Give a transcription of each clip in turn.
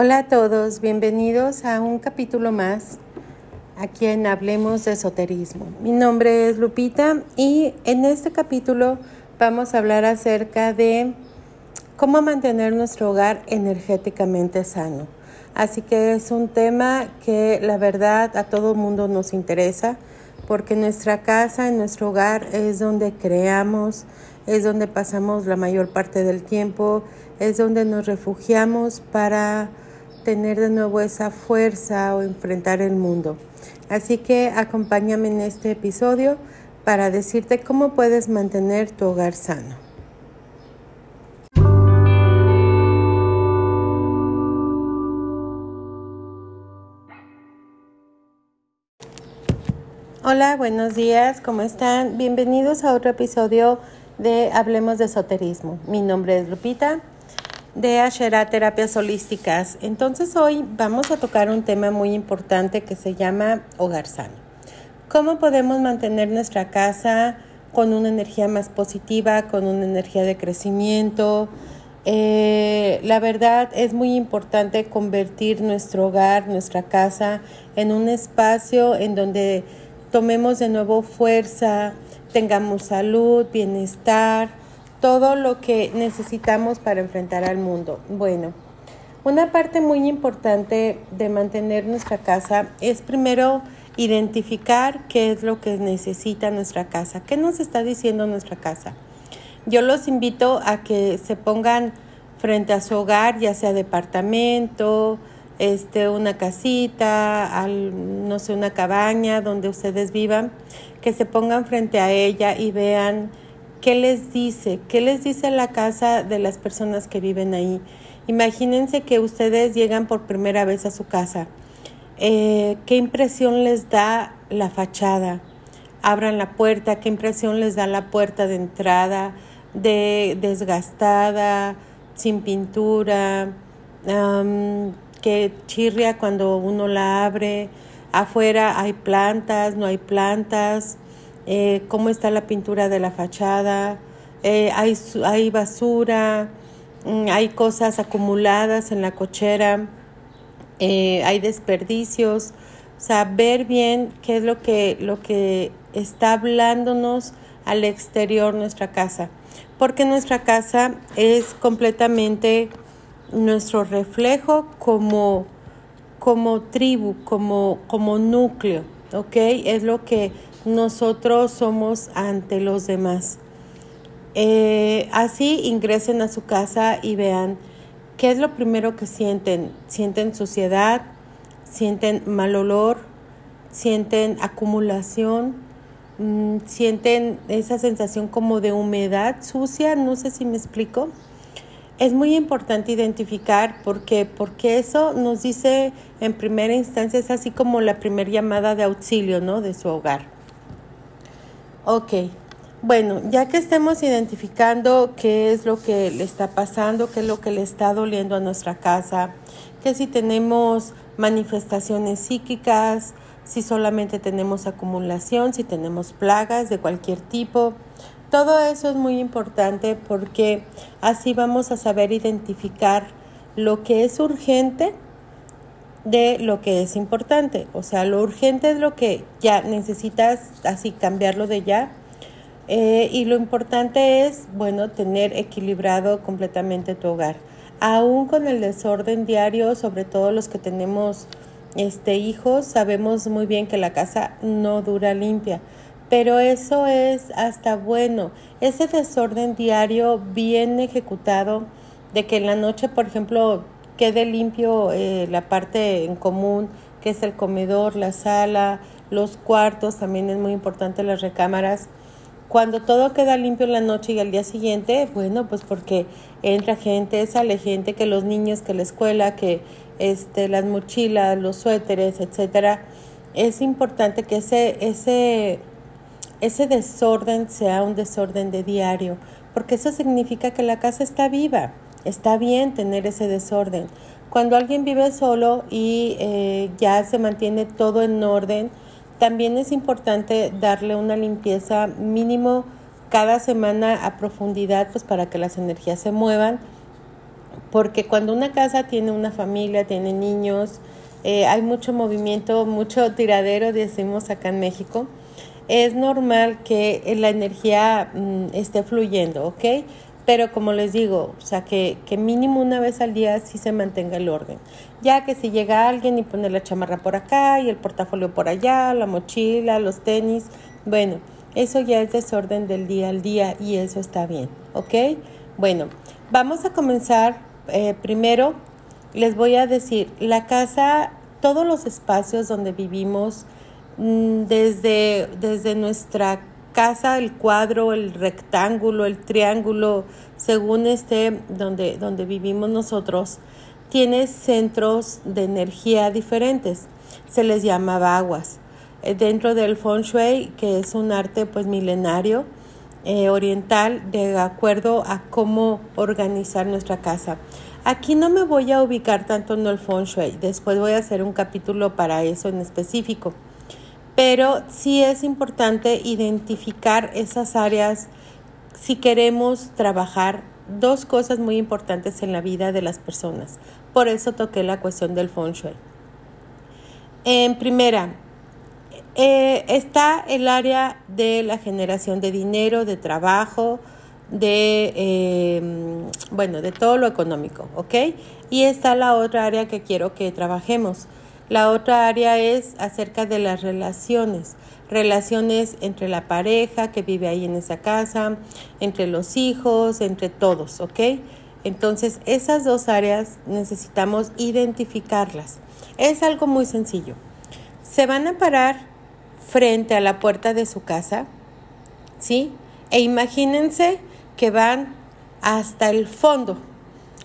Hola a todos, bienvenidos a un capítulo más aquí en Hablemos de Esoterismo. Mi nombre es Lupita y en este capítulo vamos a hablar acerca de cómo mantener nuestro hogar energéticamente sano. Así que es un tema que la verdad a todo mundo nos interesa porque nuestra casa, en nuestro hogar es donde creamos, es donde pasamos la mayor parte del tiempo, es donde nos refugiamos para tener de nuevo esa fuerza o enfrentar el mundo. Así que acompáñame en este episodio para decirte cómo puedes mantener tu hogar sano. Hola, buenos días, ¿cómo están? Bienvenidos a otro episodio de Hablemos de Esoterismo. Mi nombre es Lupita de Ashera Terapias Holísticas. Entonces hoy vamos a tocar un tema muy importante que se llama hogar sano. ¿Cómo podemos mantener nuestra casa con una energía más positiva, con una energía de crecimiento? Eh, la verdad es muy importante convertir nuestro hogar, nuestra casa, en un espacio en donde tomemos de nuevo fuerza, tengamos salud, bienestar, todo lo que necesitamos para enfrentar al mundo. Bueno, una parte muy importante de mantener nuestra casa es primero identificar qué es lo que necesita nuestra casa, qué nos está diciendo nuestra casa. Yo los invito a que se pongan frente a su hogar, ya sea departamento, este, una casita, no sé, una cabaña donde ustedes vivan, que se pongan frente a ella y vean ¿Qué les dice? ¿Qué les dice la casa de las personas que viven ahí? Imagínense que ustedes llegan por primera vez a su casa. Eh, ¿Qué impresión les da la fachada? Abran la puerta, ¿qué impresión les da la puerta de entrada? De desgastada, sin pintura, que chirria cuando uno la abre. Afuera hay plantas, no hay plantas eh, cómo está la pintura de la fachada, eh, hay, basura, mm, hay cosas acumuladas en la cochera, eh, hay desperdicios, o sea, ver bien qué es lo que, lo que está hablándonos al exterior nuestra casa, porque nuestra casa es completamente nuestro reflejo como, como tribu, como, como núcleo, ¿ok? Es lo que nosotros somos ante los demás. Eh, así ingresen a su casa y vean qué es lo primero que sienten. Sienten suciedad, sienten mal olor, sienten acumulación, mm, sienten esa sensación como de humedad sucia, no sé si me explico. Es muy importante identificar por qué, porque eso nos dice en primera instancia, es así como la primera llamada de auxilio, ¿no? De su hogar. Ok, bueno, ya que estemos identificando qué es lo que le está pasando, qué es lo que le está doliendo a nuestra casa, que si tenemos manifestaciones psíquicas, si solamente tenemos acumulación, si tenemos plagas de cualquier tipo, todo eso es muy importante porque así vamos a saber identificar lo que es urgente de lo que es importante. O sea, lo urgente es lo que ya necesitas así cambiarlo de ya. Eh, y lo importante es, bueno, tener equilibrado completamente tu hogar. Aún con el desorden diario, sobre todo los que tenemos este, hijos, sabemos muy bien que la casa no dura limpia. Pero eso es hasta bueno. Ese desorden diario bien ejecutado, de que en la noche, por ejemplo, quede limpio eh, la parte en común, que es el comedor, la sala, los cuartos, también es muy importante las recámaras. Cuando todo queda limpio en la noche y al día siguiente, bueno, pues porque entra gente, sale gente, que los niños, que la escuela, que este, las mochilas, los suéteres, etcétera, es importante que ese, ese, ese desorden sea un desorden de diario, porque eso significa que la casa está viva. Está bien tener ese desorden. Cuando alguien vive solo y eh, ya se mantiene todo en orden, también es importante darle una limpieza mínimo cada semana a profundidad, pues para que las energías se muevan. porque cuando una casa tiene una familia, tiene niños, eh, hay mucho movimiento, mucho tiradero, decimos acá en México, es normal que la energía mm, esté fluyendo, ¿ok? Pero como les digo, o sea, que, mínimo una vez al día sí se mantenga el orden. Ya que si llega alguien y pone la chamarra por acá y el portafolio por allá, la mochila, los tenis, bueno, eso ya es desorden del día al día y eso está bien, ¿ok? Bueno, vamos a comenzar eh, primero. Les voy a decir, la casa, todos los espacios donde vivimos, mm, desde, desde nuestra casa, el cuadro, el rectángulo, el triángulo, según esté donde, donde vivimos nosotros, tiene centros de energía diferentes. Se les llama vaguas. Eh, dentro del feng shui, que es un arte pues milenario, eh, oriental, de acuerdo a cómo organizar nuestra casa. Aquí no me voy a ubicar tanto en el feng shui, después voy a hacer un capítulo para eso en específico pero sí es importante identificar esas áreas si queremos trabajar dos cosas muy importantes en la vida de las personas. Por eso toqué la cuestión del feng shui. En primera, eh, está el área de la generación de dinero, de trabajo, de, eh, bueno, de todo lo económico, ¿ok? Y está la otra área que quiero que trabajemos, la otra área es acerca de las relaciones, relaciones entre la pareja que vive ahí en esa casa, entre los hijos, entre todos, ¿ok? Entonces, esas dos áreas necesitamos identificarlas. Es algo muy sencillo. Se van a parar frente a la puerta de su casa, ¿sí? E imagínense que van hasta el fondo,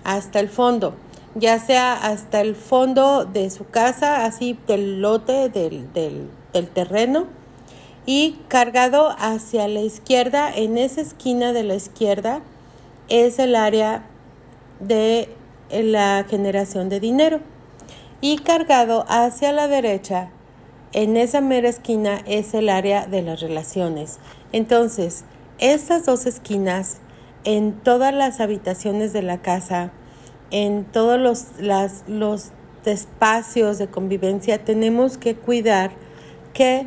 hasta el fondo ya sea hasta el fondo de su casa, así del lote, del, del, terreno, y cargado hacia la izquierda, en esa esquina de la izquierda, es el área de la generación de dinero. Y cargado hacia la derecha, en esa mera esquina, es el área de las relaciones. Entonces, estas dos esquinas, en todas las habitaciones de la casa, en todos los, los espacios de convivencia tenemos que cuidar que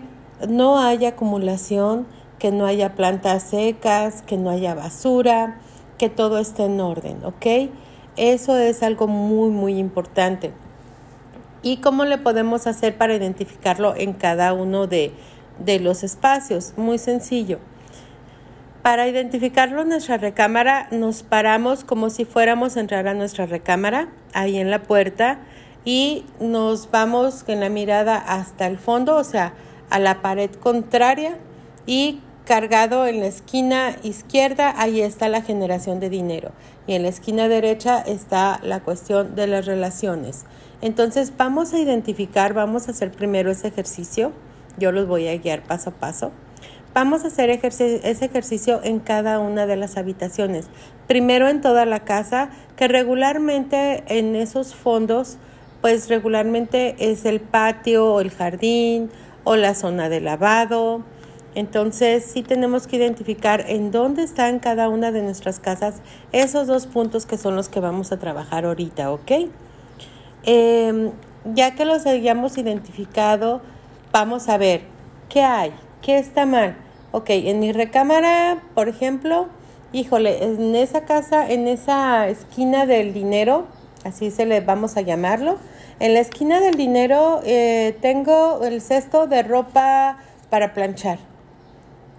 no haya acumulación, que no haya plantas secas, que no haya basura, que todo esté en orden, ¿ok? Eso es algo muy, muy importante. ¿Y cómo le podemos hacer para identificarlo en cada uno de, de los espacios? Muy sencillo. Para identificarlo en nuestra recámara, nos paramos como si fuéramos a entrar a nuestra recámara, ahí en la puerta, y nos vamos con la mirada hasta el fondo, o sea, a la pared contraria, y cargado en la esquina izquierda, ahí está la generación de dinero. Y en la esquina derecha está la cuestión de las relaciones. Entonces vamos a identificar, vamos a hacer primero ese ejercicio. Yo los voy a guiar paso a paso. Vamos a hacer ese ejercicio en cada una de las habitaciones. Primero en toda la casa, que regularmente en esos fondos, pues regularmente es el patio o el jardín o la zona de lavado. Entonces sí tenemos que identificar en dónde están cada una de nuestras casas esos dos puntos que son los que vamos a trabajar ahorita, ¿ok? Em, ya que los hayamos identificado, vamos a ver qué hay, qué está mal. Ok, en mi recámara, por ejemplo, híjole, en esa casa, en esa esquina del dinero, así se le vamos a llamarlo, en la esquina del dinero eh, tengo el cesto de ropa para planchar.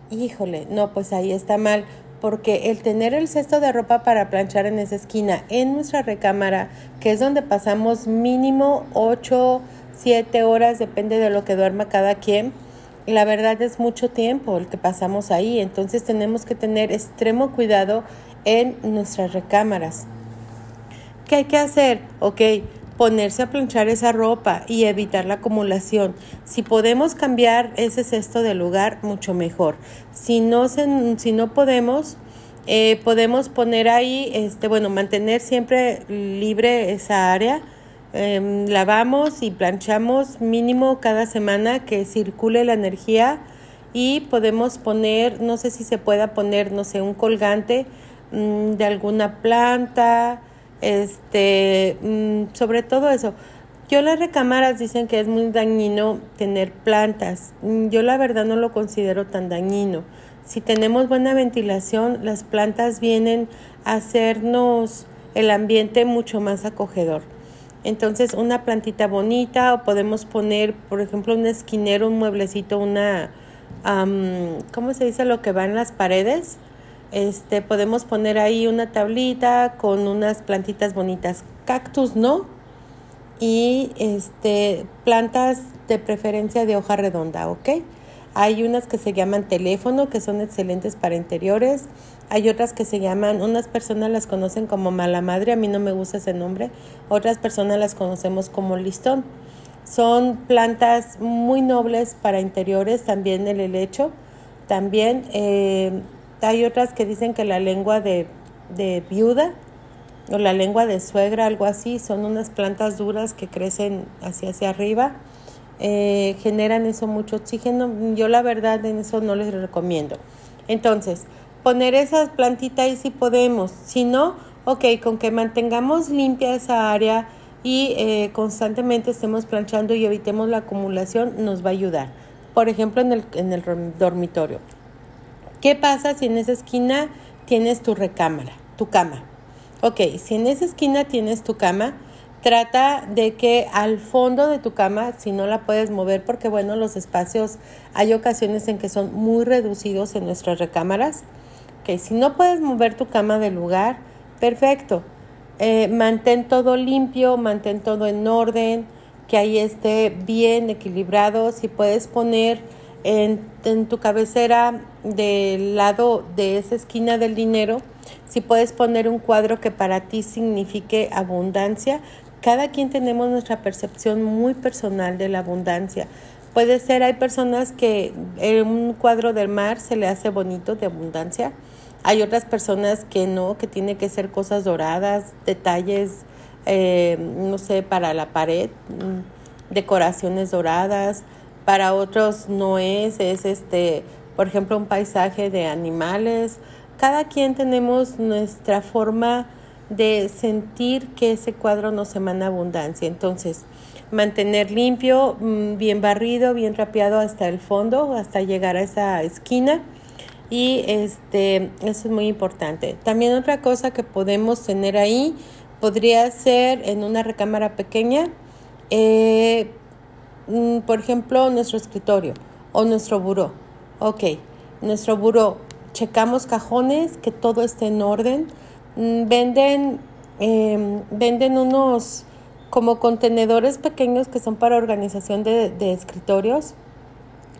Híjole, no, pues ahí está mal, porque el tener el cesto de ropa para planchar en esa esquina, en nuestra recámara, que es donde pasamos mínimo 8, 7 horas, depende de lo que duerma cada quien, la verdad es mucho tiempo el que pasamos ahí, entonces tenemos que tener extremo cuidado en nuestras recámaras. ¿Qué hay que hacer? Ok, ponerse a planchar esa ropa y evitar la acumulación. Si podemos cambiar ese cesto de lugar, mucho mejor. Si no, si no podemos, eh, podemos poner ahí, este, bueno, mantener siempre libre esa área Em, lavamos y planchamos mínimo cada semana que circule la energía y podemos poner, no sé si se pueda poner, no sé, un colgante mm, de alguna planta Este, mm, sobre todo eso. Yo las recámaras dicen que es muy dañino tener plantas. Mm, yo la verdad no lo considero tan dañino. Si tenemos buena ventilación, las plantas vienen a hacernos el ambiente mucho más acogedor. Entonces, una plantita bonita o podemos poner, por ejemplo, un esquinero, un mueblecito, una, ¿cómo se dice lo que va en las paredes? Este, podemos poner ahí una tablita con unas plantitas bonitas. Cactus no. Y este, plantas de preferencia de hoja redonda, ¿ok? Hay unas que se llaman teléfono, que son excelentes para interiores. Hay otras que se llaman, unas personas las conocen como mala madre, a mí no me gusta ese nombre. Otras personas las conocemos como listón. Son plantas muy nobles para interiores, también el helecho. También eh, hay otras que dicen que la lengua de, viuda o la lengua de suegra, algo así, son unas plantas duras que crecen hacia, hacia arriba. Eh, generan eso mucho oxígeno. Yo la verdad en eso no les recomiendo. Entonces, poner esas plantitas ahí si podemos. Si no, ok, con que mantengamos limpia esa área y eh, constantemente estemos planchando y evitemos la acumulación, nos va a ayudar. Por ejemplo, en el, en el dormitorio. ¿Qué pasa si en esa esquina tienes tu recámara, tu cama? Ok, si en esa esquina tienes tu cama, trata de que al fondo de tu cama, si no la puedes mover, porque bueno, los espacios, hay ocasiones en que son muy reducidos en nuestras recámaras. Ok, si no puedes mover tu cama del lugar, perfecto. Eh, mantén todo limpio, mantén todo en orden, que ahí esté bien equilibrado. Si puedes poner en, tu cabecera del lado de esa esquina del dinero, si puedes poner un cuadro que para ti signifique abundancia, cada quien tenemos nuestra percepción muy personal de la abundancia. Puede ser, hay personas que en un cuadro del mar se le hace bonito de abundancia. Hay otras personas que no, que tiene que ser cosas doradas, detalles, eh, no sé, para la pared, mm, decoraciones doradas para otros no es, es este, por ejemplo, un paisaje de animales. Cada quien tenemos nuestra forma de sentir que ese cuadro nos emana abundancia. Entonces, mantener limpio, mm, bien barrido, bien rapeado hasta el fondo, hasta llegar a esa esquina. Y este, eso es muy importante. También otra cosa que podemos tener ahí podría ser en una recámara pequeña, eh, Mm, por ejemplo, nuestro escritorio o nuestro buró. Ok, nuestro buró, checamos cajones, que todo esté en orden. Mm, venden, em, venden unos como contenedores pequeños que son para organización de, de escritorios,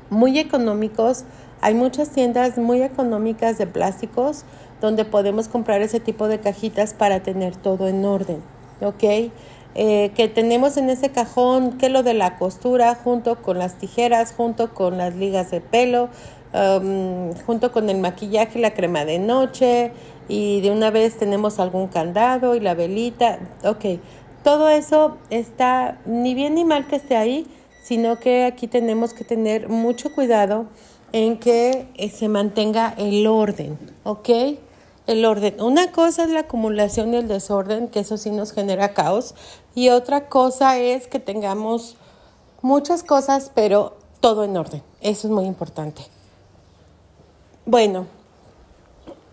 muy económicos. Hay muchas tiendas muy económicas de plásticos donde podemos comprar ese tipo de cajitas para tener todo en orden. ¿Ok? Eh, que tenemos en ese cajón, que lo de la costura, junto con las tijeras, junto con las ligas de pelo, um, junto con el maquillaje y la crema de noche, y de una vez tenemos algún candado y la velita. Ok, todo eso está ni bien ni mal que esté ahí, sino que aquí tenemos que tener mucho cuidado en que eh, se mantenga el orden, ¿ok? el orden. Una cosa es la acumulación y el desorden, que eso sí nos genera caos, y otra cosa es que tengamos muchas cosas, pero todo en orden. Eso es muy importante. Bueno,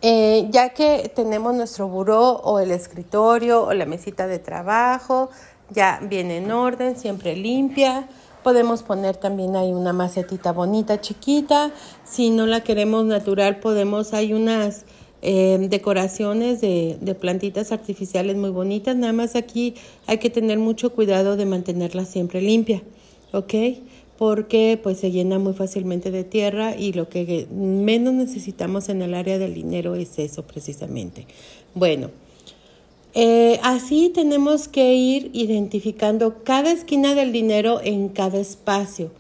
eh, ya que tenemos nuestro buró o el escritorio o la mesita de trabajo, ya viene en orden, siempre limpia. Podemos poner también ahí una macetita bonita, chiquita. Si no la queremos natural, podemos, hay unas Em, decoraciones de, de, plantitas artificiales muy bonitas. Nada más aquí hay que tener mucho cuidado de mantenerla siempre limpia, ¿ok? Porque pues se llena muy fácilmente de tierra y lo que menos necesitamos en el área del dinero es eso precisamente. Bueno, eh, así tenemos que ir identificando cada esquina del dinero en cada espacio.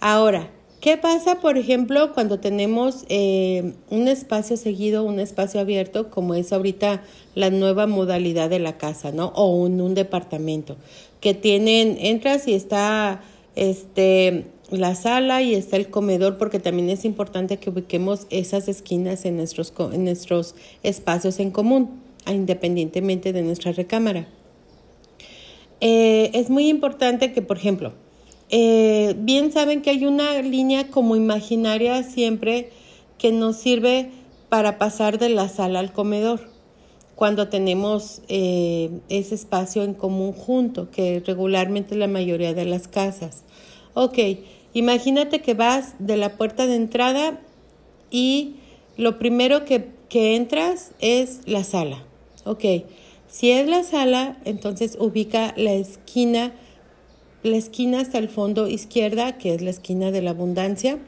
Ahora, ¿Qué pasa, por ejemplo, cuando tenemos eh, un espacio seguido, un espacio abierto, como es ahorita la nueva modalidad de la casa, ¿no? O un, un departamento, que tienen, entras y está este, la sala y está el comedor, porque también es importante que ubiquemos esas esquinas en nuestros, en nuestros espacios en común, independientemente de nuestra recámara. Eh, es muy importante que, por ejemplo, eh, bien saben que hay una línea como imaginaria siempre que nos sirve para pasar de la sala al comedor cuando tenemos eh, ese espacio en común junto, que regularmente la mayoría de las casas. Ok, imagínate que vas de la puerta de entrada y lo primero que, que entras es la sala. Ok, si es la sala, entonces ubica la esquina, la esquina hasta el fondo izquierda, que es la esquina de la abundancia,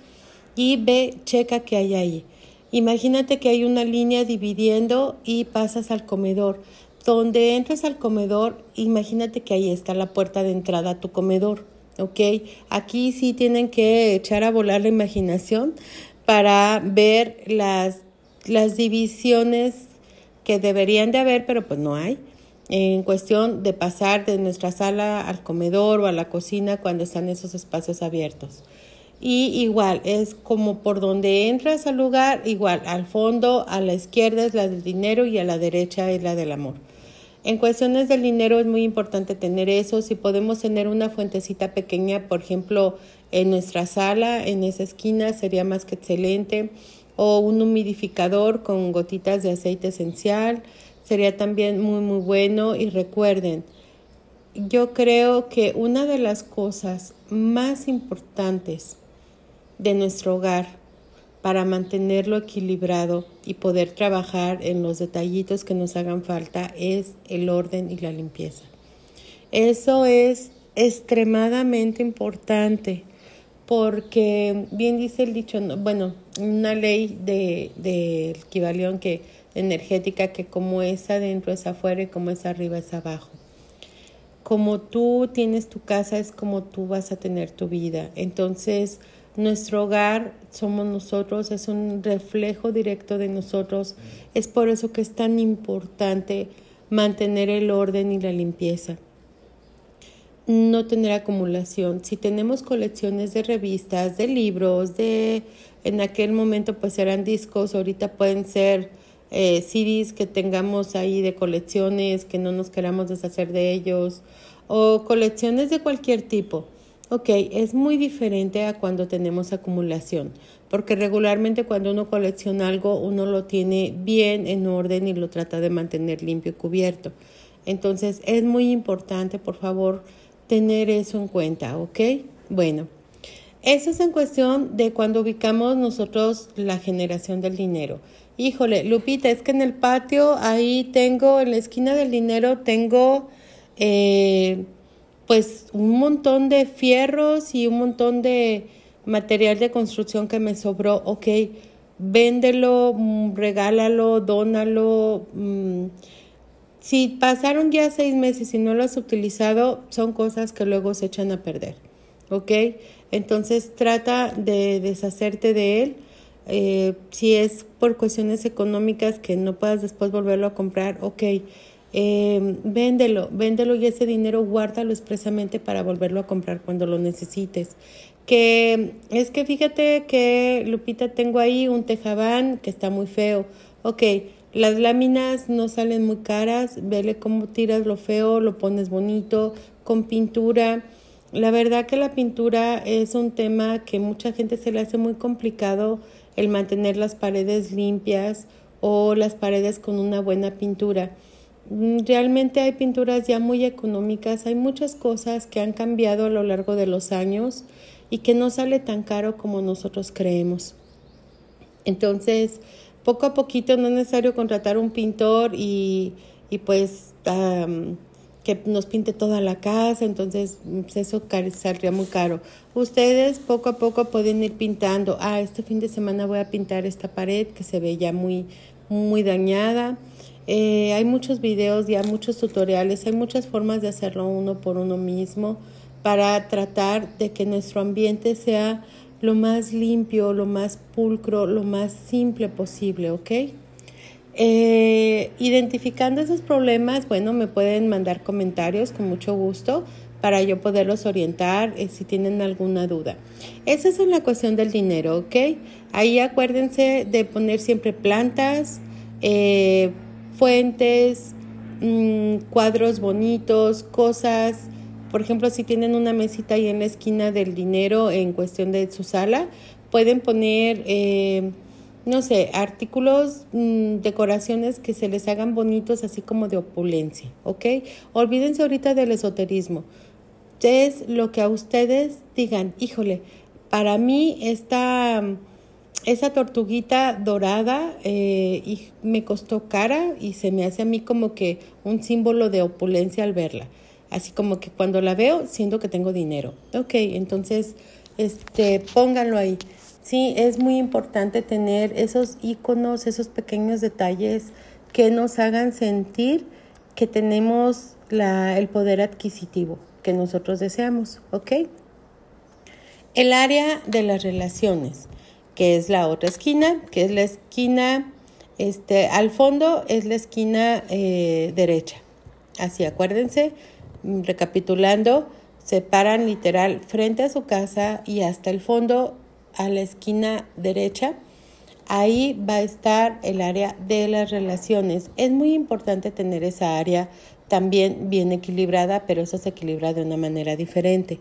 y ve, checa qué hay ahí. Imagínate que hay una línea dividiendo y pasas al comedor. Donde entras al comedor, imagínate que ahí está la puerta de entrada a tu comedor. ¿ok? Aquí sí tienen que echar a volar la imaginación para ver las, las divisiones que deberían de haber, pero pues no hay. En cuestión de pasar de nuestra sala al comedor o a la cocina cuando están esos espacios abiertos. Y igual, es como por donde entras al lugar, igual, al fondo, a la izquierda es la del dinero y a la derecha es la del amor. En cuestiones del dinero es muy importante tener eso. Si podemos tener una fuentecita pequeña, por ejemplo, en nuestra sala, en esa esquina, sería más que excelente o un humidificador con gotitas de aceite esencial. Sería también muy, muy bueno. Y recuerden, yo creo que una de las cosas más importantes de nuestro hogar para mantenerlo equilibrado y poder trabajar en los detallitos que nos hagan falta es el orden y la limpieza. Eso es extremadamente importante porque bien dice el dicho, bueno, una ley de, de que energética que como es adentro es afuera y como es arriba es abajo. Como tú tienes tu casa es como tú vas a tener tu vida. Entonces, nuestro hogar somos nosotros, es un reflejo directo de nosotros. Es por eso que es tan importante mantener el orden y la limpieza no tener acumulación. Si tenemos colecciones de revistas, de libros, de en aquel momento pues eran discos, ahorita pueden ser eh, CDs que tengamos ahí de colecciones, que no nos queramos deshacer de ellos, o colecciones de cualquier tipo. Ok, es muy diferente a cuando tenemos acumulación, porque regularmente cuando uno colecciona algo, uno lo tiene bien en orden y lo trata de mantener limpio y cubierto. Entonces es muy importante, por favor, tener eso en cuenta, ¿ok? Bueno, eso es en cuestión de cuando ubicamos nosotros la generación del dinero. Híjole, Lupita, es que en el patio ahí tengo, en la esquina del dinero tengo eh, pues un montón de fierros y un montón de material de construcción que me sobró. Ok, véndelo, mm, regálalo, dónalo. Mm, si pasaron ya seis meses y no lo has utilizado, son cosas que luego se echan a perder. ¿Ok? Entonces trata de deshacerte de él. Eh, si es por cuestiones económicas que no puedas después volverlo a comprar, ok. Eh, véndelo, véndelo y ese dinero guárdalo expresamente para volverlo a comprar cuando lo necesites. Que es que fíjate que Lupita tengo ahí un tejabán que está muy feo. Ok, las láminas no salen muy caras, vele cómo tiras lo feo, lo pones bonito, con pintura. La verdad que la pintura es un tema que mucha gente se le hace muy complicado el mantener las paredes limpias o las paredes con una buena pintura. Mm, realmente hay pinturas ya muy económicas, hay muchas cosas que han cambiado a lo largo de los años y que no sale tan caro como nosotros creemos. Entonces, poco a poquito, no es necesario contratar un pintor y, y pues que nos pinte toda la casa, entonces pues, eso saldría muy caro. Ustedes poco a poco pueden ir pintando, ah, este fin de semana voy a pintar esta pared que se ve ya muy, muy dañada. Eh, hay muchos videos, ya muchos tutoriales, hay muchas formas de hacerlo uno por uno mismo para tratar de que nuestro ambiente sea lo más limpio, lo más pulcro, lo más simple posible, ¿ok? Eh, identificando esos problemas, bueno, me pueden mandar comentarios con mucho gusto para yo poderlos orientar eh, si tienen alguna duda. Esa es la cuestión del dinero, ¿ok? Ahí acuérdense de poner siempre plantas, eh, fuentes, mm, cuadros bonitos, cosas. Por ejemplo, si tienen una mesita ahí en la esquina del dinero en cuestión de su sala, pueden poner, eh, no sé, artículos, mm, decoraciones que se les hagan bonitos, así como de opulencia, ¿ok? Olvídense ahorita del esoterismo. Es lo que a ustedes digan, híjole, para mí esta esa tortuguita dorada eh, y me costó cara y se me hace a mí como que un símbolo de opulencia al verla. Así como que cuando la veo siento que tengo dinero. Ok, entonces este, pónganlo ahí. Sí, es muy importante tener esos iconos, esos pequeños detalles que nos hagan sentir que tenemos la, el poder adquisitivo que nosotros deseamos, ¿ok? El área de las relaciones que es la otra esquina, que es la esquina, este, al fondo es la esquina eh, derecha. Así, acuérdense, recapitulando, se paran literal frente a su casa y hasta el fondo a la esquina derecha. Ahí va a estar el área de las relaciones. Es muy importante tener esa área también bien equilibrada, pero eso se equilibra de una manera diferente.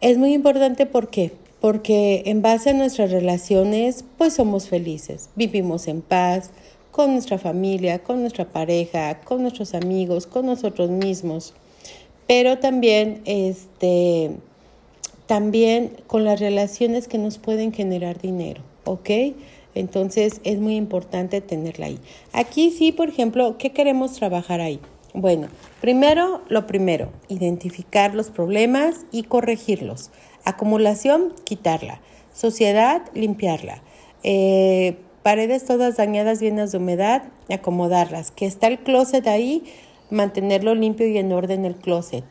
Es muy importante porque porque en base a nuestras relaciones, pues somos felices, vivimos en paz con nuestra familia, con nuestra pareja, con nuestros amigos, con nosotros mismos, pero también este también con las relaciones que nos pueden generar dinero, ¿ok? Entonces es muy importante tenerla ahí. Aquí sí, por ejemplo, ¿qué queremos trabajar ahí? Bueno, primero, lo primero, identificar los problemas y corregirlos. Acumulación, quitarla. Sociedad, limpiarla. Eh, paredes todas dañadas, llenas de humedad, acomodarlas. Que está el closet ahí, mantenerlo limpio y en orden el closet.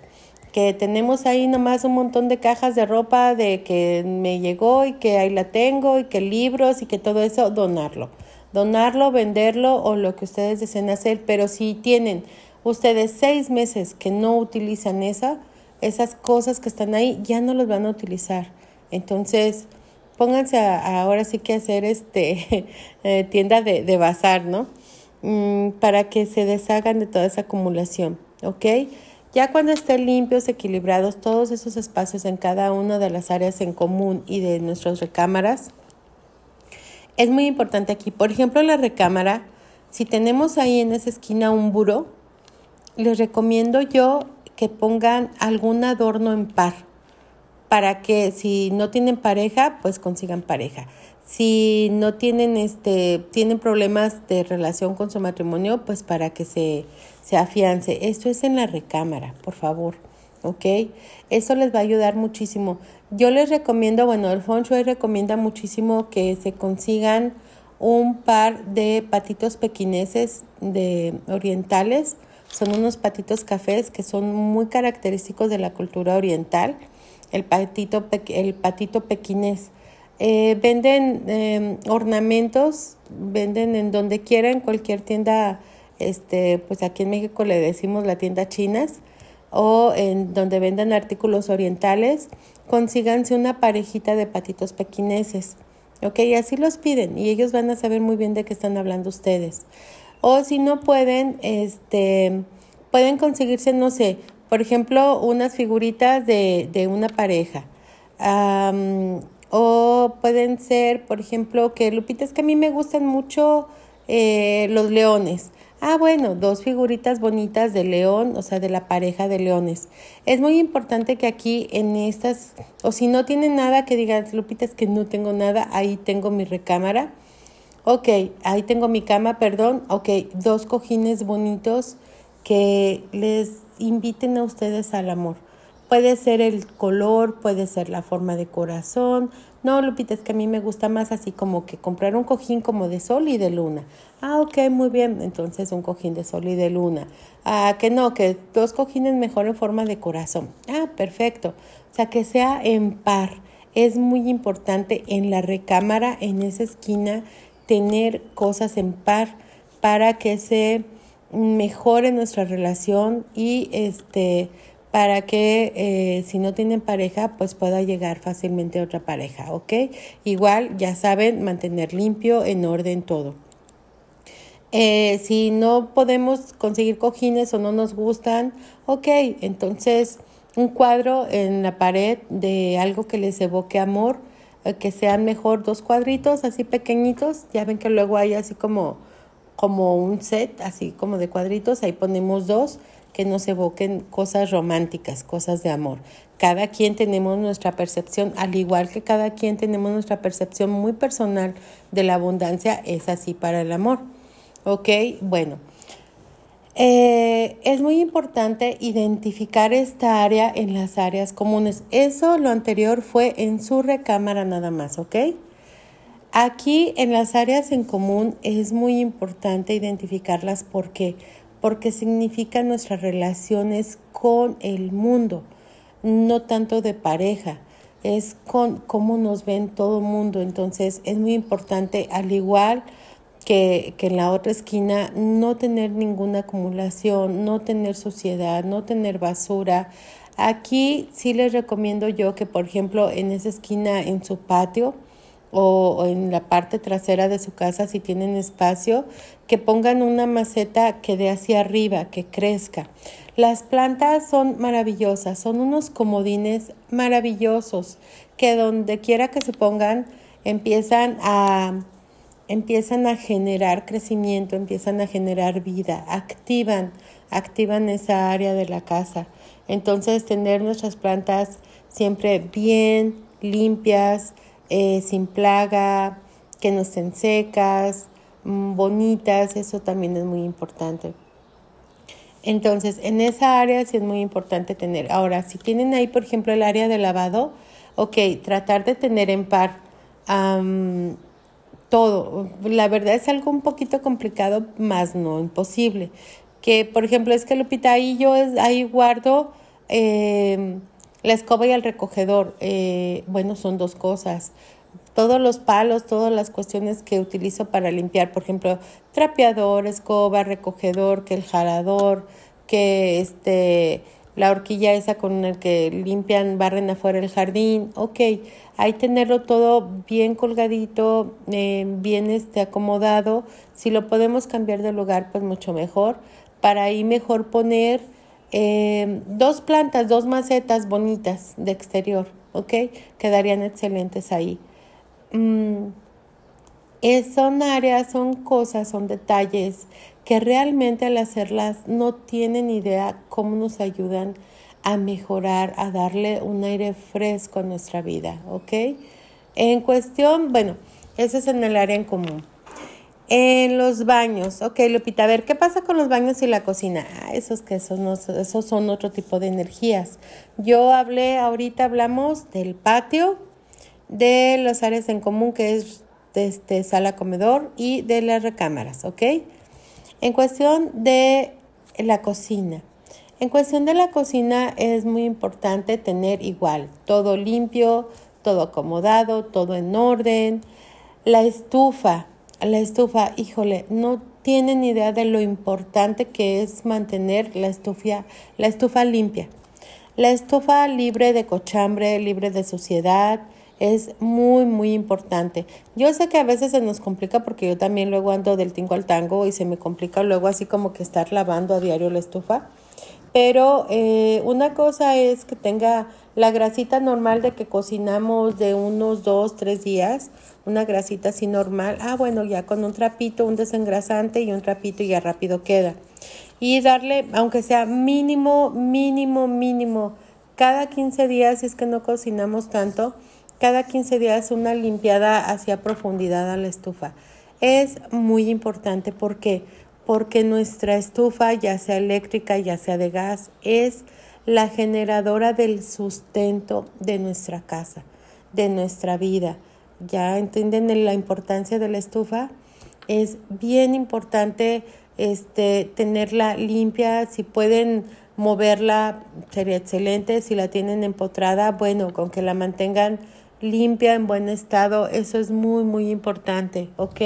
Que tenemos ahí nomás un montón de cajas de ropa de que me llegó y que ahí la tengo y que libros y que todo eso, donarlo. Donarlo, venderlo o lo que ustedes deseen hacer. Pero si tienen ustedes seis meses que no utilizan esa, esas cosas que están ahí ya no los van a utilizar. Entonces, pónganse ahora sí que hacer este eh, tienda de, de, bazar, ¿no? Mm, para que se deshagan de toda esa acumulación, ¿ok? Ya cuando estén limpios, equilibrados todos esos espacios en cada una de las áreas en común y de nuestras recámaras, es muy importante aquí. Por ejemplo, la recámara, si tenemos ahí en esa esquina un buró, les recomiendo yo que pongan algún adorno en par para que si no tienen pareja, pues consigan pareja. Si no tienen este tienen problemas de relación con su matrimonio, pues para que se se afiance. Esto es en la recámara, por favor. ¿ok? Eso les va a ayudar muchísimo. Yo les recomiendo, bueno, el Feng Shui recomienda muchísimo que se consigan un par de patitos pequineses de orientales son unos patitos cafés que son muy característicos de la cultura oriental. El patito, el patito pequinés. Eh, venden em, ornamentos, venden en donde quiera, en cualquier tienda, este, pues aquí en México le decimos la tienda chinas, o en donde venden artículos orientales, consíganse una parejita de patitos pequineses. Ok, así los piden y ellos van a saber muy bien de qué están hablando ustedes. O si no pueden, este, pueden conseguirse, no sé, por ejemplo, unas figuritas de, de una pareja. O pueden ser, por ejemplo, que Lupita, es que a mí me gustan mucho eh, los leones. Ah, bueno, dos figuritas bonitas de león, o sea, de la pareja de leones. Es muy importante que aquí en estas, o si no tienen nada, que digan, Lupita, es que no tengo nada, ahí tengo mi recámara Ok, ahí tengo mi cama, perdón. Ok, dos cojines bonitos que les inviten a ustedes al amor. Puede ser el color, puede ser la forma de corazón. No, Lupita, es que a mí me gusta más así como que comprar un cojín como de sol y de luna. Ah, ok, muy bien. Entonces un cojín de sol y de luna. Ah, que no, que dos cojines mejor en forma de corazón. Ah, perfecto. O sea, que sea en par. Es muy importante en la recámara, en esa esquina, tener cosas en par para que se mejore nuestra relación y este para que eh, si no tienen pareja pues pueda llegar fácilmente otra pareja, ¿ok? Igual ya saben mantener limpio, en orden todo. Eh, si no podemos conseguir cojines o no nos gustan, ok, entonces un cuadro en la pared de algo que les evoque amor, eh, que sean mejor dos cuadritos así pequeñitos, ya ven que luego hay así como, como un set, así como de cuadritos, ahí ponemos dos que nos evoquen cosas románticas, cosas de amor. Cada quien tenemos nuestra percepción, al igual que cada quien tenemos nuestra percepción muy personal de la abundancia, es así para el amor. ¿Ok? Bueno, eh, es muy importante identificar esta área en las áreas comunes. Eso lo anterior fue en su recámara nada más, ¿ok? Aquí en las áreas en común es muy importante identificarlas porque porque significan nuestras relaciones con el mundo, no tanto de pareja, es con cómo nos ven todo el mundo. Entonces es muy importante, al igual que, que, en la otra esquina no tener ninguna acumulación, no tener suciedad, no tener basura. Aquí sí les recomiendo yo que, por ejemplo, en esa esquina, en su patio o, en la parte trasera de su casa, si tienen espacio, que pongan una maceta que dé hacia arriba, que crezca. Las plantas son maravillosas, son unos comodines maravillosos que donde quiera que se pongan empiezan a empiezan a generar crecimiento, empiezan a generar vida, activan, activan esa área de la casa. Entonces, tener nuestras plantas siempre bien, limpias, eh, sin plaga, que no estén secas, mm, bonitas, eso también es muy importante. Entonces, en esa área sí es muy importante tener. Ahora, si tienen ahí, por ejemplo, el área de lavado, ok, tratar de tener en par todo. La verdad es algo un poquito complicado, más no imposible. Que, por ejemplo, es que Lupita, ahí yo ahí guardo eh, la escoba y el recogedor. Eh, bueno, son dos cosas. Todos los palos, todas las cuestiones que utilizo para limpiar, por ejemplo, trapeador, escoba, recogedor, que el jalador, que este la horquilla esa con el que limpian, barren afuera el jardín, ok, hay tenerlo todo bien colgadito, eh, bien este, acomodado, si lo podemos cambiar de lugar, pues mucho mejor, para ahí mejor poner eh, dos plantas, dos macetas bonitas de exterior, ok, quedarían excelentes ahí. Mm, son áreas, son cosas, son detalles que realmente al hacerlas no tienen idea cómo nos ayudan a mejorar, a darle un aire fresco a nuestra vida, ¿ok? En cuestión, bueno, eso es en el área en común. En los baños, ok, Lupita, a ver, ¿qué pasa con los baños y la cocina? Ah, esos que son, esos son otro tipo de energías. Yo hablé, ahorita hablamos del patio, de las áreas en común, que es de este, sala comedor y de las recámaras, ¿ok? En cuestión de la cocina. En cuestión de la cocina es muy importante tener igual todo limpio, todo acomodado, todo en orden. La estufa, la estufa, híjole, no tienen idea de lo importante que es mantener la estufa, la estufa limpia. La estufa libre de cochambre, libre de suciedad, es muy, muy importante. Yo sé que a veces se nos complica porque yo también luego ando del tingo al tango y se me complica luego así como que estar lavando a diario la estufa. Pero eh, una cosa es que tenga la grasita normal de que cocinamos de unos dos, tres días, una grasita así normal. Ah, bueno, ya con un trapito, un desengrasante y un trapito ya rápido queda. Y darle, aunque sea mínimo, mínimo, mínimo, cada 15 días, si es que no cocinamos tanto, cada 15 días una limpiada hacia profundidad a la estufa. Es muy importante porque porque nuestra estufa, ya sea eléctrica, ya sea de gas, es la generadora del sustento de nuestra casa, de nuestra vida. ¿Ya entienden la importancia de la estufa? Es bien importante este, tenerla limpia, si pueden moverla sería excelente, si la tienen empotrada, bueno, con que la mantengan limpia, en buen estado, eso es muy, muy importante, ¿ok?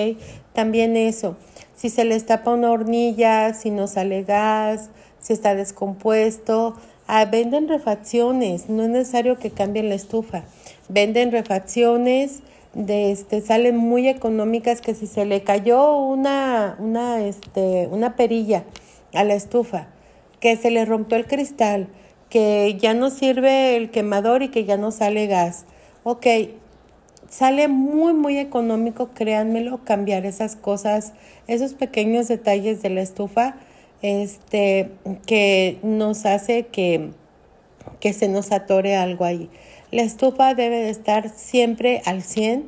También eso, si se les tapa una hornilla, si no sale gas, si está descompuesto, ah, venden refacciones, no es necesario que cambien la estufa, venden refacciones de este, salen muy económicas que si se le cayó una, una, este, una perilla a la estufa, que se le rompió el cristal, que ya no sirve el quemador y que ya no sale gas. Ok, sale muy, muy económico, créanmelo, cambiar esas cosas, esos pequeños detalles de la estufa, este, que nos hace que, que se nos atore algo ahí. La estufa debe de estar siempre al 100,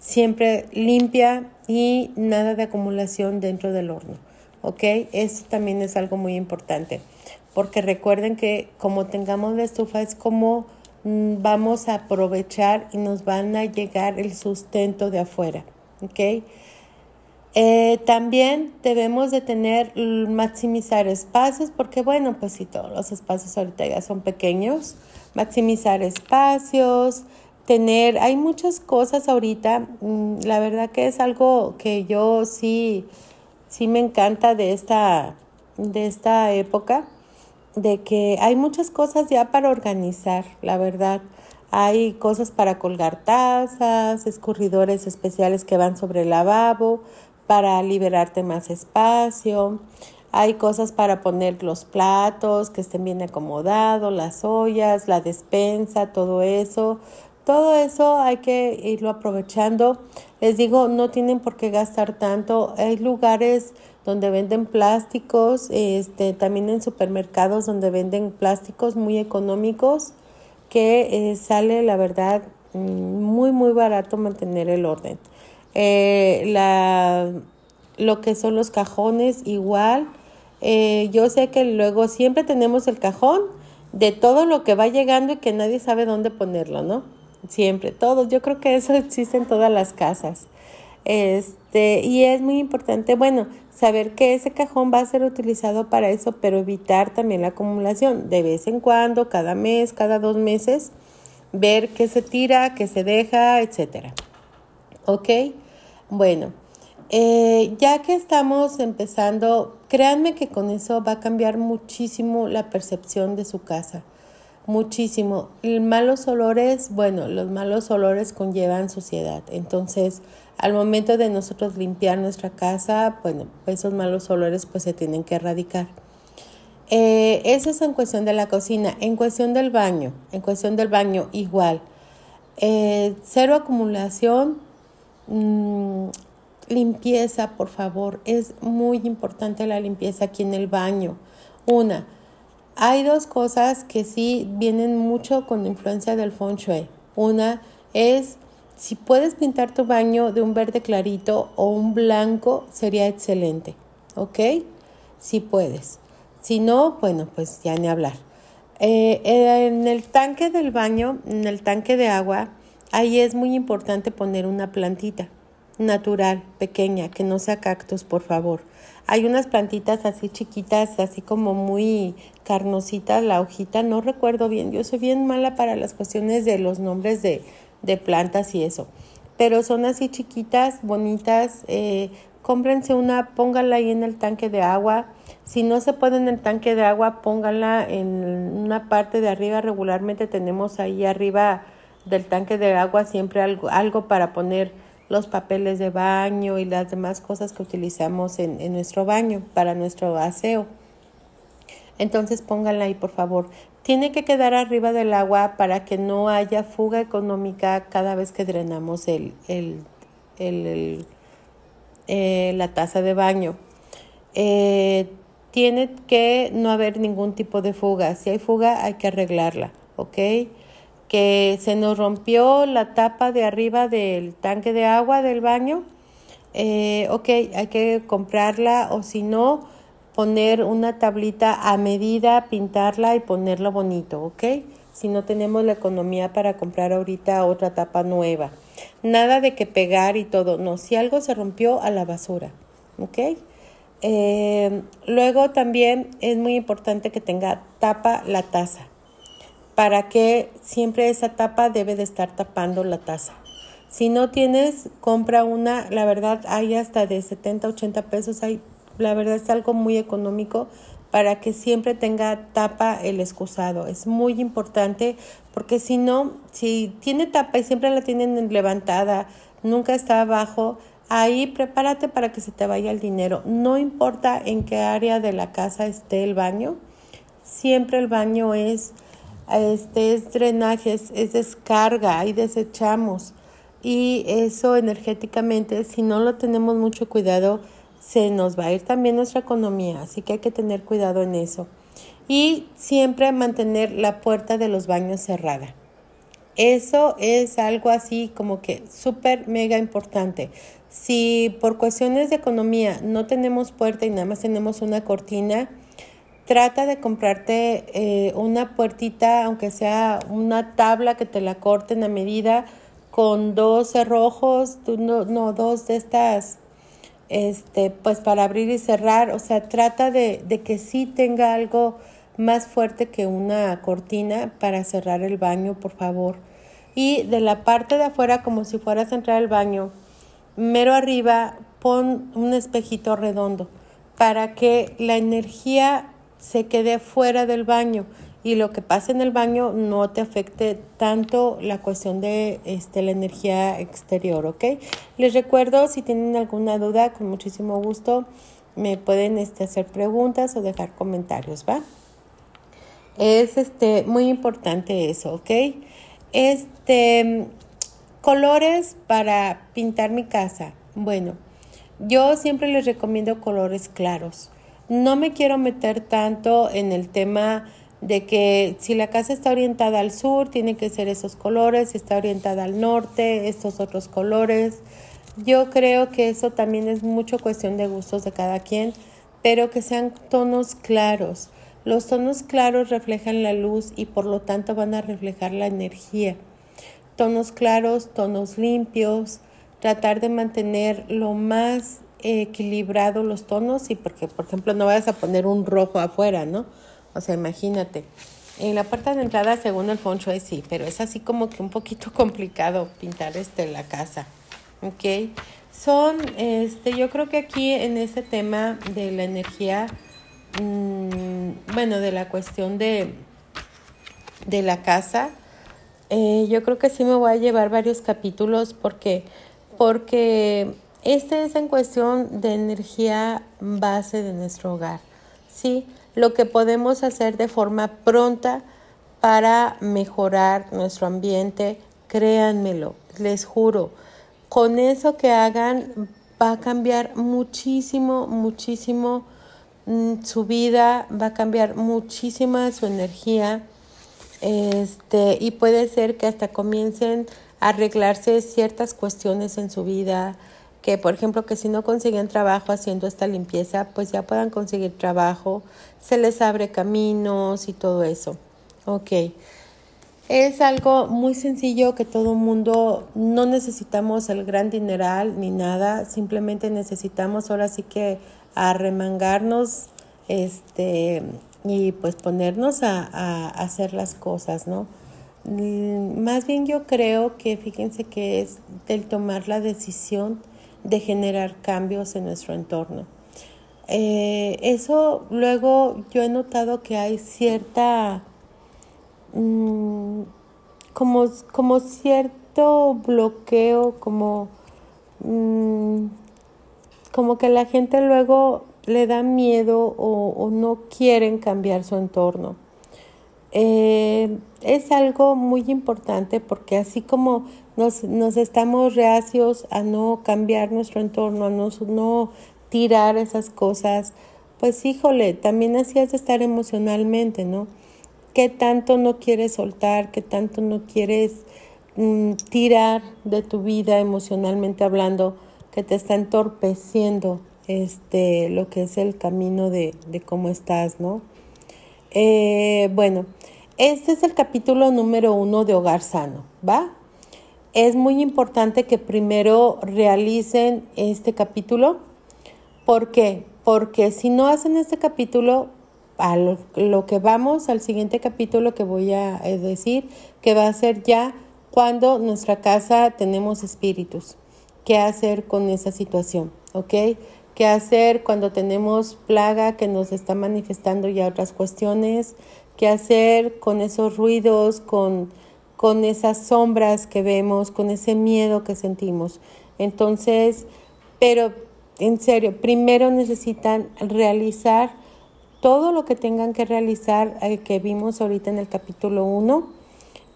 siempre limpia y nada de acumulación dentro del horno. ¿Ok? Eso también es algo muy importante. Porque recuerden que como tengamos la estufa es como mm, vamos a aprovechar y nos van a llegar el sustento de afuera. ¿Ok? Eh, también debemos de tener, maximizar espacios, porque bueno, pues si todos los espacios ahorita ya son pequeños, maximizar espacios, tener, hay muchas cosas ahorita, mm, la verdad que es algo que yo sí, sí me encanta de esta, de esta época, de que hay muchas cosas ya para organizar, la verdad. Hay cosas para colgar tazas, escurridores especiales que van sobre el lavabo, para liberarte más espacio. Hay cosas para poner los platos que estén bien acomodados, las ollas, la despensa, todo eso. Todo eso hay que irlo aprovechando. Les digo, no tienen por qué gastar tanto. Hay lugares donde venden plásticos, este, también en supermercados donde venden plásticos muy económicos, que eh, sale, la verdad, mm, muy, muy barato mantener el orden. Eh, la, lo que son los cajones igual. Eh, yo sé que luego siempre tenemos el cajón de todo lo que va llegando y que nadie sabe dónde ponerlo, ¿no? Siempre, todos. Yo creo que eso existe en todas las casas. Este, y es muy importante, bueno, saber que ese cajón va a ser utilizado para eso, pero evitar también la acumulación. De vez en cuando, cada mes, cada dos meses, ver qué se tira, qué se deja, etcétera. ¿Ok? Bueno, eh, ya que estamos empezando, créanme que con eso va a cambiar muchísimo la percepción de su casa. Muchísimo. malos olores, bueno, los malos olores conllevan suciedad. Entonces, al momento de nosotros limpiar nuestra casa, bueno, esos malos olores pues se tienen que erradicar. Eh, eso es en cuestión de la cocina. En cuestión del baño, en cuestión del baño igual. Eh, cero acumulación, Mm, limpieza, por favor. Es muy importante la limpieza aquí en el baño. Una, hay dos cosas que sí vienen mucho con influencia del feng shui. Una es si puedes pintar tu baño de un verde clarito o un blanco, sería excelente. ¿Ok? Si puedes. Si no, bueno, pues ya ni hablar. Eh, en el tanque del baño, en el tanque de agua, Ahí es muy importante poner una plantita natural, pequeña, que no sea cactus, por favor. Hay unas plantitas así chiquitas, así como muy carnositas, la hojita, no recuerdo bien, yo soy bien mala para las cuestiones de los nombres de, de plantas y eso, pero son así chiquitas, bonitas, eh, cómprense una, pónganla ahí en el tanque de agua, si no se puede en el tanque de agua, pónganla en una parte de arriba, regularmente tenemos ahí arriba del tanque de agua siempre algo, algo para poner los papeles de baño y las demás cosas que utilizamos en, en nuestro baño para nuestro aseo. Entonces pónganla ahí, por favor. Tiene que quedar arriba del agua para que no haya fuga económica cada vez que drenamos el, el, el, eh, la taza de baño. Eh, tiene que no haber ningún tipo de fuga. Si hay fuga, hay que arreglarla, ¿ok? Que se nos rompió la tapa de arriba del tanque de agua del baño. Eh, ok, hay que comprarla o si no, poner una tablita a medida, pintarla y ponerlo bonito, ok. Si no tenemos la economía para comprar ahorita otra tapa nueva. Nada de que pegar y todo, no, si algo se rompió a la basura, ok. Eh, luego también es muy importante que tenga tapa la taza para que siempre esa tapa debe de estar tapando la taza. Si no tienes, compra una, la verdad hay hasta de 70, 80 pesos, hay, la verdad es algo muy económico para que siempre tenga tapa el excusado. Es muy importante porque si no, si tiene tapa y siempre la tienen levantada, nunca está abajo, ahí prepárate para que se te vaya el dinero. No importa en qué área de la casa esté el baño, siempre el baño es, este, es drenaje, es, descarga, ahí desechamos. Y eso energéticamente, si no lo tenemos mucho cuidado, se nos va a ir también nuestra economía, así que hay que tener cuidado en eso. Y siempre mantener la puerta de los baños cerrada. Eso es algo así como que súper mega importante. Si por cuestiones de economía no tenemos puerta y nada más tenemos una cortina, trata de comprarte eh, una puertita, aunque sea una tabla que te la corten a medida, con dos cerrojos, no, no dos de estas, este, pues para abrir y cerrar. O sea, trata de, de que sí tenga algo más fuerte que una cortina para cerrar el baño, por favor. Y de la parte de afuera, como si fueras a entrar al baño, mero arriba, pon un espejito redondo para que la energía se quede fuera del baño y lo que pasa en el baño no te afecte tanto la cuestión de este, la energía exterior, ¿ok? Les recuerdo, si tienen alguna duda, con muchísimo gusto me pueden este, hacer preguntas o dejar comentarios, ¿va? Es este, muy importante eso, ¿ok? Este, colores para pintar mi casa. Bueno, yo siempre les recomiendo colores claros. No me quiero meter tanto en el tema de que si la casa está orientada al sur, tiene que ser esos colores, si está orientada al norte, estos otros colores. Yo creo que eso también es mucho cuestión de gustos de cada quien, pero que sean tonos claros. Los tonos claros reflejan la luz y por lo tanto van a reflejar la energía. Tonos claros, tonos limpios, tratar de mantener lo más equilibrado los tonos y porque, por ejemplo, no vayas a poner un rojo afuera, ¿no? O sea, imagínate. En la parte de entrada, según el feng shui, sí, pero es así como que un poquito complicado pintar este, la casa, ¿ok? Son, este, yo creo que aquí en este tema de la energía, mmm, bueno, de la cuestión de, de la casa, eh, yo creo que sí me voy a llevar varios capítulos porque, porque este es en cuestión de energía base de nuestro hogar, ¿sí? Lo que podemos hacer de forma pronta para mejorar nuestro ambiente, créanmelo, les juro, con eso que hagan va a cambiar muchísimo, muchísimo mm, su vida, va a cambiar muchísima su energía. Este, y puede ser que hasta comiencen a arreglarse ciertas cuestiones en su vida, que por ejemplo que si no consiguen trabajo haciendo esta limpieza, pues ya puedan conseguir trabajo, se les abre caminos y todo eso. Ok. Es algo muy sencillo que todo mundo no necesitamos el gran dineral ni nada, simplemente necesitamos ahora sí que arremangarnos este y pues ponernos a, a hacer las cosas, ¿no? Mm, más bien yo creo que fíjense que es del tomar la decisión de generar cambios en nuestro entorno. Eh, eso luego yo he notado que hay cierta, mm, como, como cierto bloqueo, como, mm, como que la gente luego le da miedo o, no quieren cambiar su entorno. Eh, es algo muy importante porque así como nos, nos estamos reacios a no cambiar nuestro entorno, a no, no tirar esas cosas, pues híjole, también así has de estar emocionalmente, ¿no? ¿Qué tanto no quieres soltar? ¿Qué tanto no quieres mm, tirar de tu vida emocionalmente hablando que te está entorpeciendo este, lo que es el camino de, de cómo estás, ¿no? Eh, bueno, este es el capítulo número uno de Hogar Sano, ¿va? es muy importante que primero realicen este capítulo. ¿Por qué? Porque si no hacen este capítulo, a lo, que vamos al siguiente capítulo que voy a decir, que va a ser ya cuando nuestra casa tenemos espíritus. ¿Qué hacer con esa situación? ¿Ok? qué hacer cuando tenemos plaga que nos está manifestando ya otras cuestiones, qué hacer con esos ruidos, con, con esas sombras que vemos, con ese miedo que sentimos. Entonces, pero en serio, primero necesitan realizar todo lo que tengan que realizar eh, que vimos ahorita en el capítulo 1.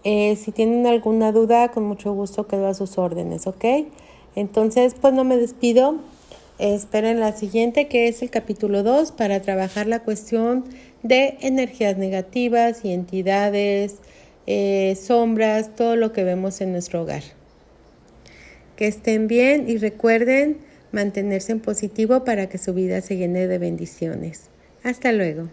Eh, si tienen alguna duda, con mucho gusto quedo a sus órdenes, ¿ok? Entonces, pues no me despido. Esperen la siguiente, que es el capítulo 2, para trabajar la cuestión de energías negativas y entidades, eh, sombras, todo lo que vemos en nuestro hogar. Que estén bien y recuerden mantenerse en positivo para que su vida se llene de bendiciones. Hasta luego.